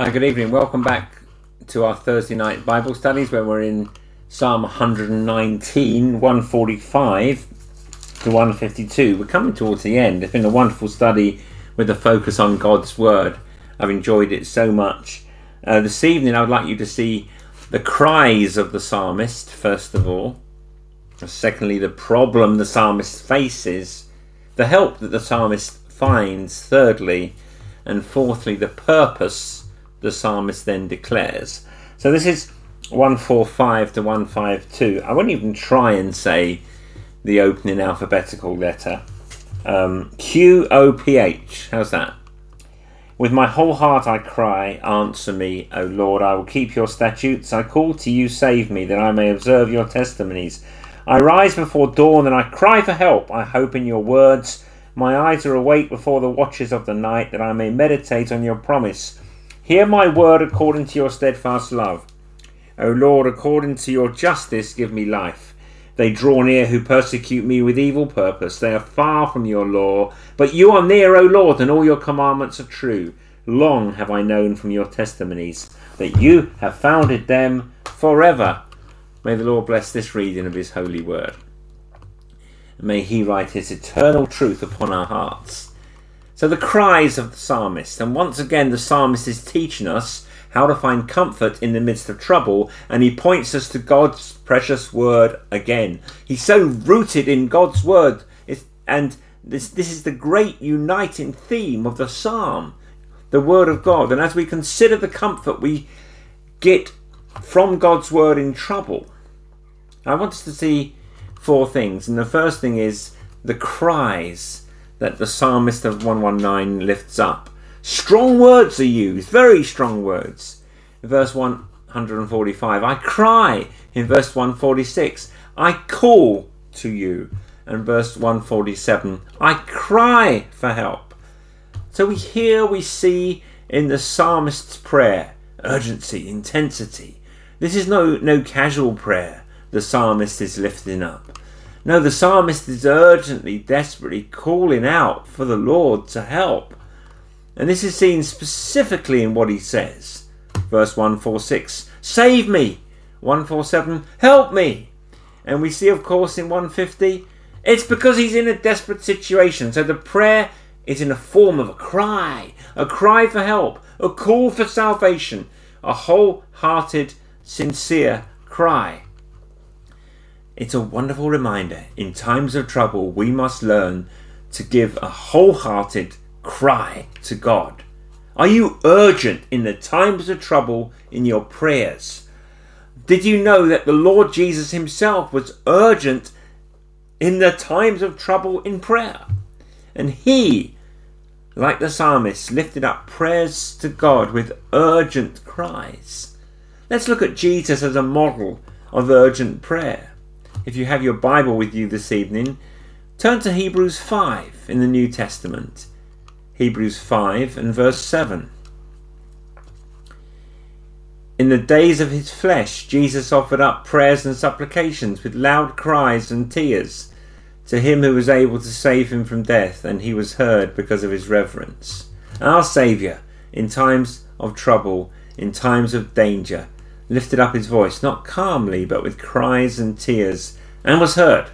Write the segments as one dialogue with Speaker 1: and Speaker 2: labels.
Speaker 1: Hi, good evening. Welcome back to our Thursday night Bible studies where we're in Psalm 119, 145 to 152. We're coming towards the end. It's been a wonderful study with a focus on God's Word. I've enjoyed it so much. Uh, this evening, I would like you to see the cries of the psalmist, first of all. Secondly, the problem the psalmist faces, the help that the psalmist finds, thirdly, and fourthly, the purpose the psalmist then declares. So this is 145 to 152. I won't even try and say the opening alphabetical letter. Um, Q O P H. How's that? With my whole heart I cry, answer me, O Lord. I will keep your statutes. I call to you, save me, that I may observe your testimonies. I rise before dawn and I cry for help. I hope in your words. My eyes are awake before the watches of the night, that I may meditate on your promise. Hear my word according to your steadfast love. O Lord, according to your justice, give me life. They draw near who persecute me with evil purpose. They are far from your law. But you are near, O Lord, and all your commandments are true. Long have I known from your testimonies that you have founded them forever. May the Lord bless this reading of his holy word. May he write his eternal truth upon our hearts. So the cries of the psalmist, and once again the psalmist is teaching us how to find comfort in the midst of trouble, and he points us to God's precious word again. He's so rooted in God's word, and this, this is the great uniting theme of the psalm, the word of God. And as we consider the comfort we get from God's word in trouble, I want us to see four things. And the first thing is the cries that the psalmist of 119 lifts up. Strong words are used, very strong words. In verse 145, I cry. In verse 146, I call to you. And verse 147, I cry for help. So we hear, we see in the psalmist's prayer urgency, intensity. This is no, no casual prayer the psalmist is lifting up. No, the psalmist is urgently, desperately calling out for the Lord to help. And this is seen specifically in what he says. Verse 146 Save me! 147 Help me! And we see, of course, in 150 it's because he's in a desperate situation. So the prayer is in the form of a cry, a cry for help, a call for salvation, a wholehearted, sincere cry. It's a wonderful reminder. In times of trouble, we must learn to give a wholehearted cry to God. Are you urgent in the times of trouble in your prayers? Did you know that the Lord Jesus Himself was urgent in the times of trouble in prayer? And He, like the psalmist, lifted up prayers to God with urgent cries. Let's look at Jesus as a model of urgent prayer if you have your Bible with you this evening, turn to Hebrews 5 in the New Testament. Hebrews 5 and verse 7. In the days of his flesh, Jesus offered up prayers and supplications with loud cries and tears to him who was able to save him from death, and he was heard because of his reverence. Our Saviour, in times of trouble, in times of danger, lifted up his voice, not calmly, but with cries and tears, and was heard.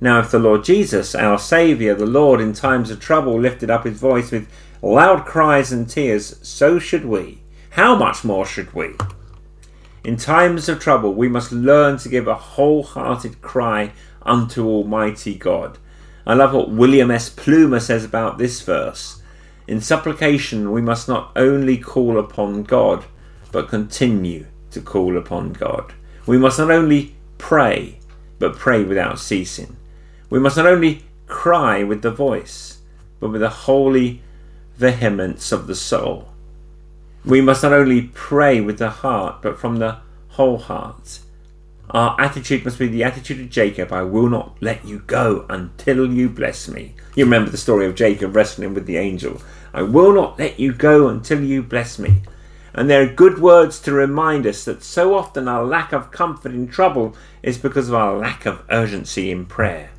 Speaker 1: Now, if the Lord Jesus, our Saviour, the Lord, in times of trouble, lifted up his voice with loud cries and tears, so should we. How much more should we? In times of trouble, we must learn to give a wholehearted cry unto Almighty God. I love what William S. Plumer says about this verse. In supplication, we must not only call upon God, but continue to call upon God. We must not only pray, but pray without ceasing. We must not only cry with the voice, but with the holy vehemence of the soul. We must not only pray with the heart, but from the whole heart. Our attitude must be the attitude of Jacob I will not let you go until you bless me. You remember the story of Jacob wrestling with the angel. I will not let you go until you bless me. And they are good words to remind us that so often our lack of comfort in trouble is because of our lack of urgency in prayer.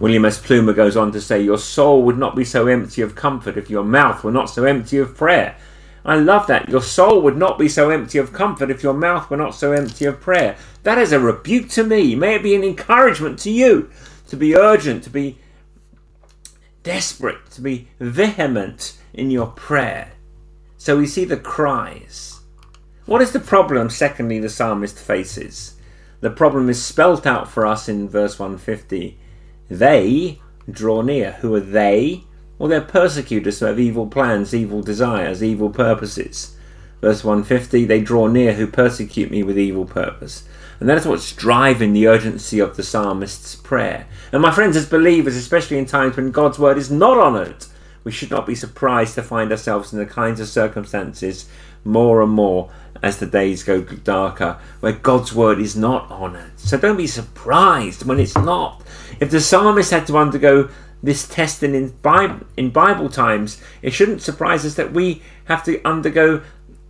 Speaker 1: William S. Plumer goes on to say, Your soul would not be so empty of comfort if your mouth were not so empty of prayer. I love that. Your soul would not be so empty of comfort if your mouth were not so empty of prayer. That is a rebuke to me. May it be an encouragement to you to be urgent, to be desperate, to be vehement in your prayer. So we see the cries. What is the problem, secondly, the psalmist faces? The problem is spelt out for us in verse 150. They draw near. Who are they? Well, they're persecutors who have evil plans, evil desires, evil purposes. Verse 150 They draw near who persecute me with evil purpose. And that is what's driving the urgency of the psalmist's prayer. And my friends, as believers, especially in times when God's word is not honoured, we should not be surprised to find ourselves in the kinds of circumstances more and more as the days go darker, where God's word is not honoured. So don't be surprised when it's not. If the psalmist had to undergo this testing in Bible, in Bible times, it shouldn't surprise us that we have to undergo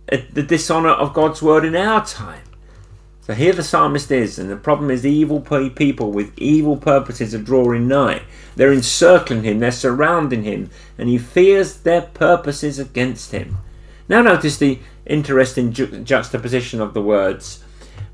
Speaker 1: the dishonour of God's word in our time. So here the psalmist is, and the problem is evil people with evil purposes are drawing nigh. They're encircling him, they're surrounding him, and he fears their purposes against him. Now notice the interesting ju- juxtaposition of the words.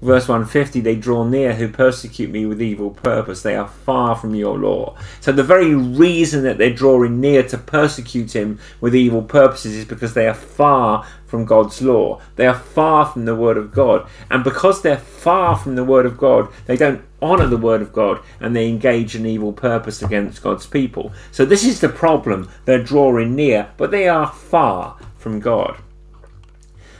Speaker 1: Verse 150 They draw near who persecute me with evil purpose. They are far from your law. So, the very reason that they're drawing near to persecute him with evil purposes is because they are far from God's law. They are far from the Word of God. And because they're far from the Word of God, they don't honour the Word of God and they engage in evil purpose against God's people. So, this is the problem. They're drawing near, but they are far from God.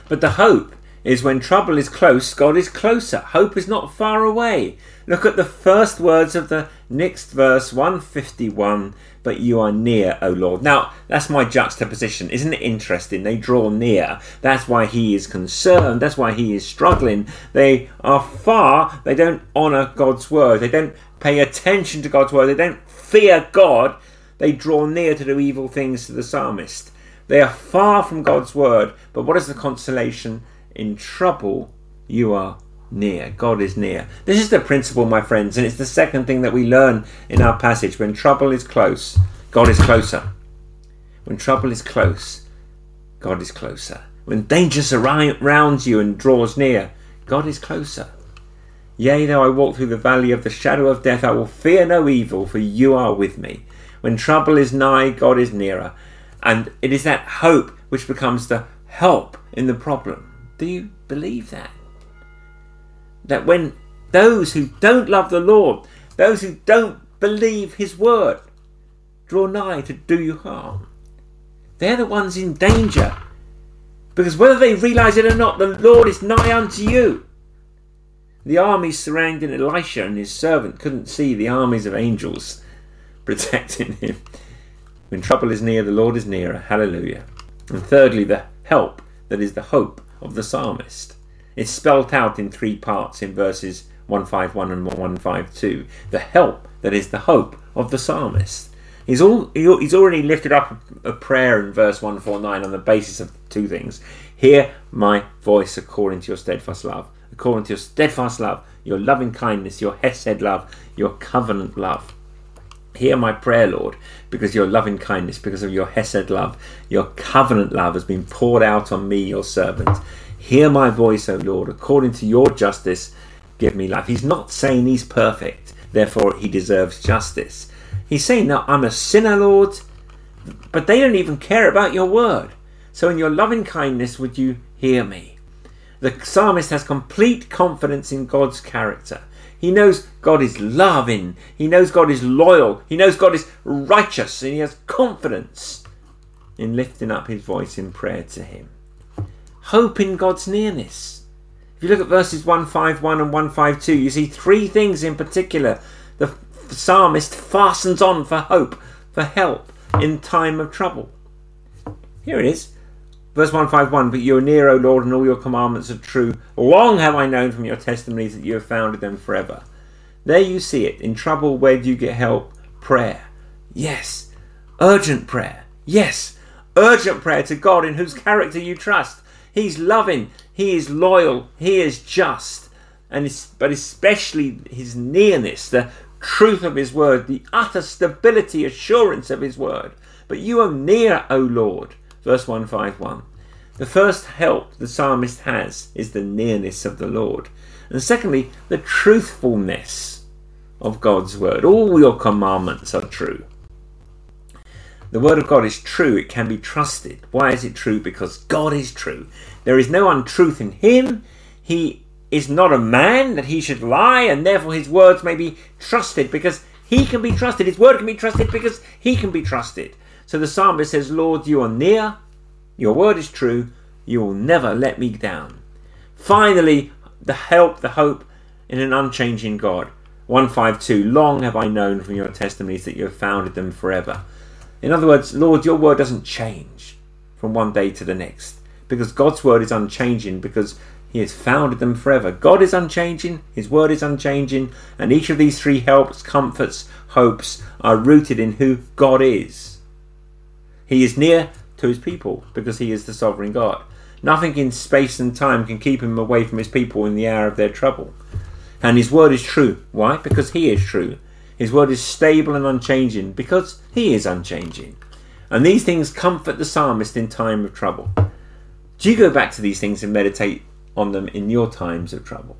Speaker 1: But the hope is when trouble is close, God is closer. Hope is not far away. Look at the first words of the next verse, 151 But you are near, O Lord. Now, that's my juxtaposition. Isn't it interesting? They draw near. That's why he is concerned. That's why he is struggling. They are far. They don't honour God's word. They don't pay attention to God's word. They don't fear God. They draw near to do evil things to the psalmist. They are far from God's word. But what is the consolation? In trouble, you are near. God is near. This is the principle, my friends, and it's the second thing that we learn in our passage. When trouble is close, God is closer. When trouble is close, God is closer. When danger surrounds you and draws near, God is closer. Yea, though I walk through the valley of the shadow of death, I will fear no evil, for you are with me. When trouble is nigh, God is nearer. And it is that hope which becomes the help in the problem. Do you believe that? That when those who don't love the Lord, those who don't believe His word, draw nigh to do you harm, they're the ones in danger. Because whether they realize it or not, the Lord is nigh unto you. The armies surrounding Elisha and his servant couldn't see the armies of angels protecting him. When trouble is near, the Lord is nearer. Hallelujah. And thirdly, the help that is the hope of the psalmist. It's spelt out in three parts in verses 151 and 152. The help that is the hope of the psalmist. He's, all, he's already lifted up a prayer in verse 149 on the basis of two things. Hear my voice according to your steadfast love. According to your steadfast love, your loving kindness, your Hesed love, your covenant love. Hear my prayer, Lord, because your loving kindness, because of your Hesed love, your covenant love has been poured out on me, your servant. Hear my voice, O Lord, according to your justice, give me life. He's not saying he's perfect, therefore he deserves justice. He's saying, Now I'm a sinner, Lord, but they don't even care about your word. So in your loving kindness, would you hear me? The psalmist has complete confidence in God's character. He knows God is loving. He knows God is loyal. He knows God is righteous. And he has confidence in lifting up his voice in prayer to him. Hope in God's nearness. If you look at verses 151 and 152, you see three things in particular. The psalmist fastens on for hope, for help in time of trouble. Here it is. Verse 151 But you are near, O Lord, and all your commandments are true. Long have I known from your testimonies that you have founded them forever. There you see it. In trouble, where do you get help? Prayer. Yes. Urgent prayer. Yes. Urgent prayer to God in whose character you trust. He's loving, He is loyal, He is just. And but especially His nearness, the truth of His word, the utter stability, assurance of His word. But you are near, O Lord. Verse 151. The first help the psalmist has is the nearness of the Lord. And secondly, the truthfulness of God's word. All your commandments are true. The word of God is true, it can be trusted. Why is it true? Because God is true. There is no untruth in him. He is not a man that he should lie, and therefore his words may be trusted because he can be trusted. His word can be trusted because he can be trusted. So the psalmist says, Lord, you are near, your word is true, you will never let me down. Finally, the help, the hope in an unchanging God. 152 Long have I known from your testimonies that you have founded them forever. In other words, Lord, your word doesn't change from one day to the next because God's word is unchanging because he has founded them forever. God is unchanging, his word is unchanging, and each of these three helps, comforts, hopes are rooted in who God is. He is near to his people because he is the sovereign God. Nothing in space and time can keep him away from his people in the hour of their trouble. And his word is true. Why? Because he is true. His word is stable and unchanging because he is unchanging. And these things comfort the psalmist in time of trouble. Do you go back to these things and meditate on them in your times of trouble?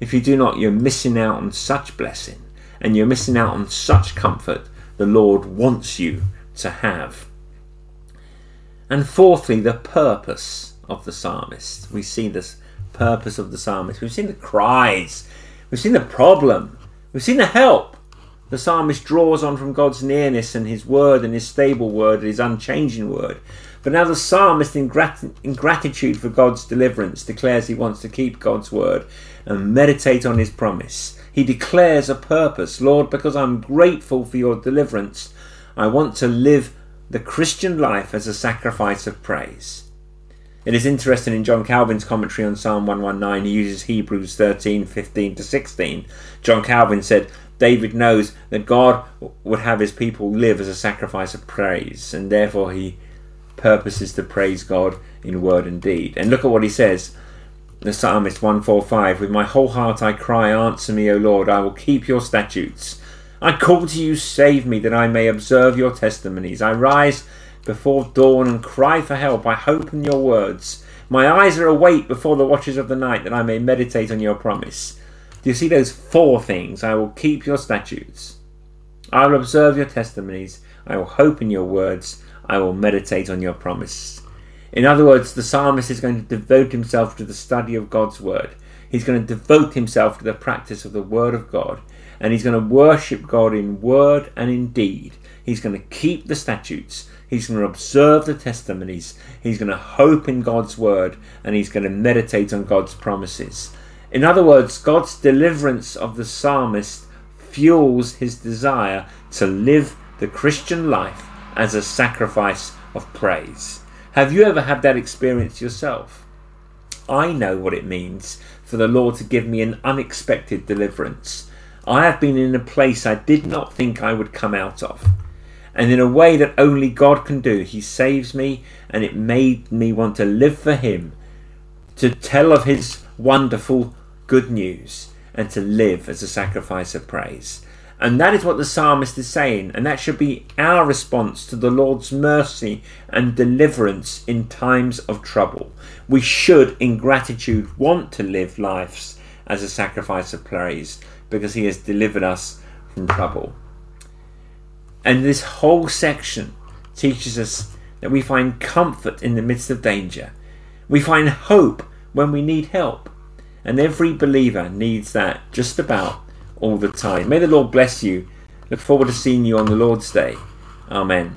Speaker 1: If you do not, you're missing out on such blessing and you're missing out on such comfort the Lord wants you to have. And fourthly, the purpose of the psalmist. We see this purpose of the psalmist. We've seen the cries, we've seen the problem, we've seen the help. The psalmist draws on from God's nearness and his word and his stable word and his unchanging word. But now the psalmist, in, grat- in gratitude for God's deliverance, declares he wants to keep God's word and meditate on his promise. He declares a purpose Lord, because I'm grateful for your deliverance, I want to live the Christian life as a sacrifice of praise. It is interesting in John Calvin's commentary on Psalm 119, he uses Hebrews 13 15 to 16. John Calvin said, David knows that God would have his people live as a sacrifice of praise, and therefore he purposes to praise God in word and deed. And look at what he says. The psalmist 145 With my whole heart I cry, Answer me, O Lord, I will keep your statutes. I call to you, save me, that I may observe your testimonies. I rise before dawn and cry for help. I hope in your words. My eyes are awake before the watches of the night that I may meditate on your promise. Do you see those four things? I will keep your statutes. I will observe your testimonies. I will hope in your words. I will meditate on your promise. In other words, the psalmist is going to devote himself to the study of God's word. He's going to devote himself to the practice of the word of God. And he's going to worship God in word and in deed. He's going to keep the statutes. He's going to observe the testimonies. He's going to hope in God's word and he's going to meditate on God's promises. In other words, God's deliverance of the psalmist fuels his desire to live the Christian life as a sacrifice of praise. Have you ever had that experience yourself? I know what it means for the Lord to give me an unexpected deliverance. I have been in a place I did not think I would come out of and in a way that only God can do. He saves me, and it made me want to live for Him, to tell of His wonderful good news, and to live as a sacrifice of praise. And that is what the psalmist is saying, and that should be our response to the Lord's mercy and deliverance in times of trouble. We should, in gratitude, want to live lives as a sacrifice of praise because He has delivered us from trouble. And this whole section teaches us that we find comfort in the midst of danger. We find hope when we need help. And every believer needs that just about all the time. May the Lord bless you. Look forward to seeing you on the Lord's Day. Amen.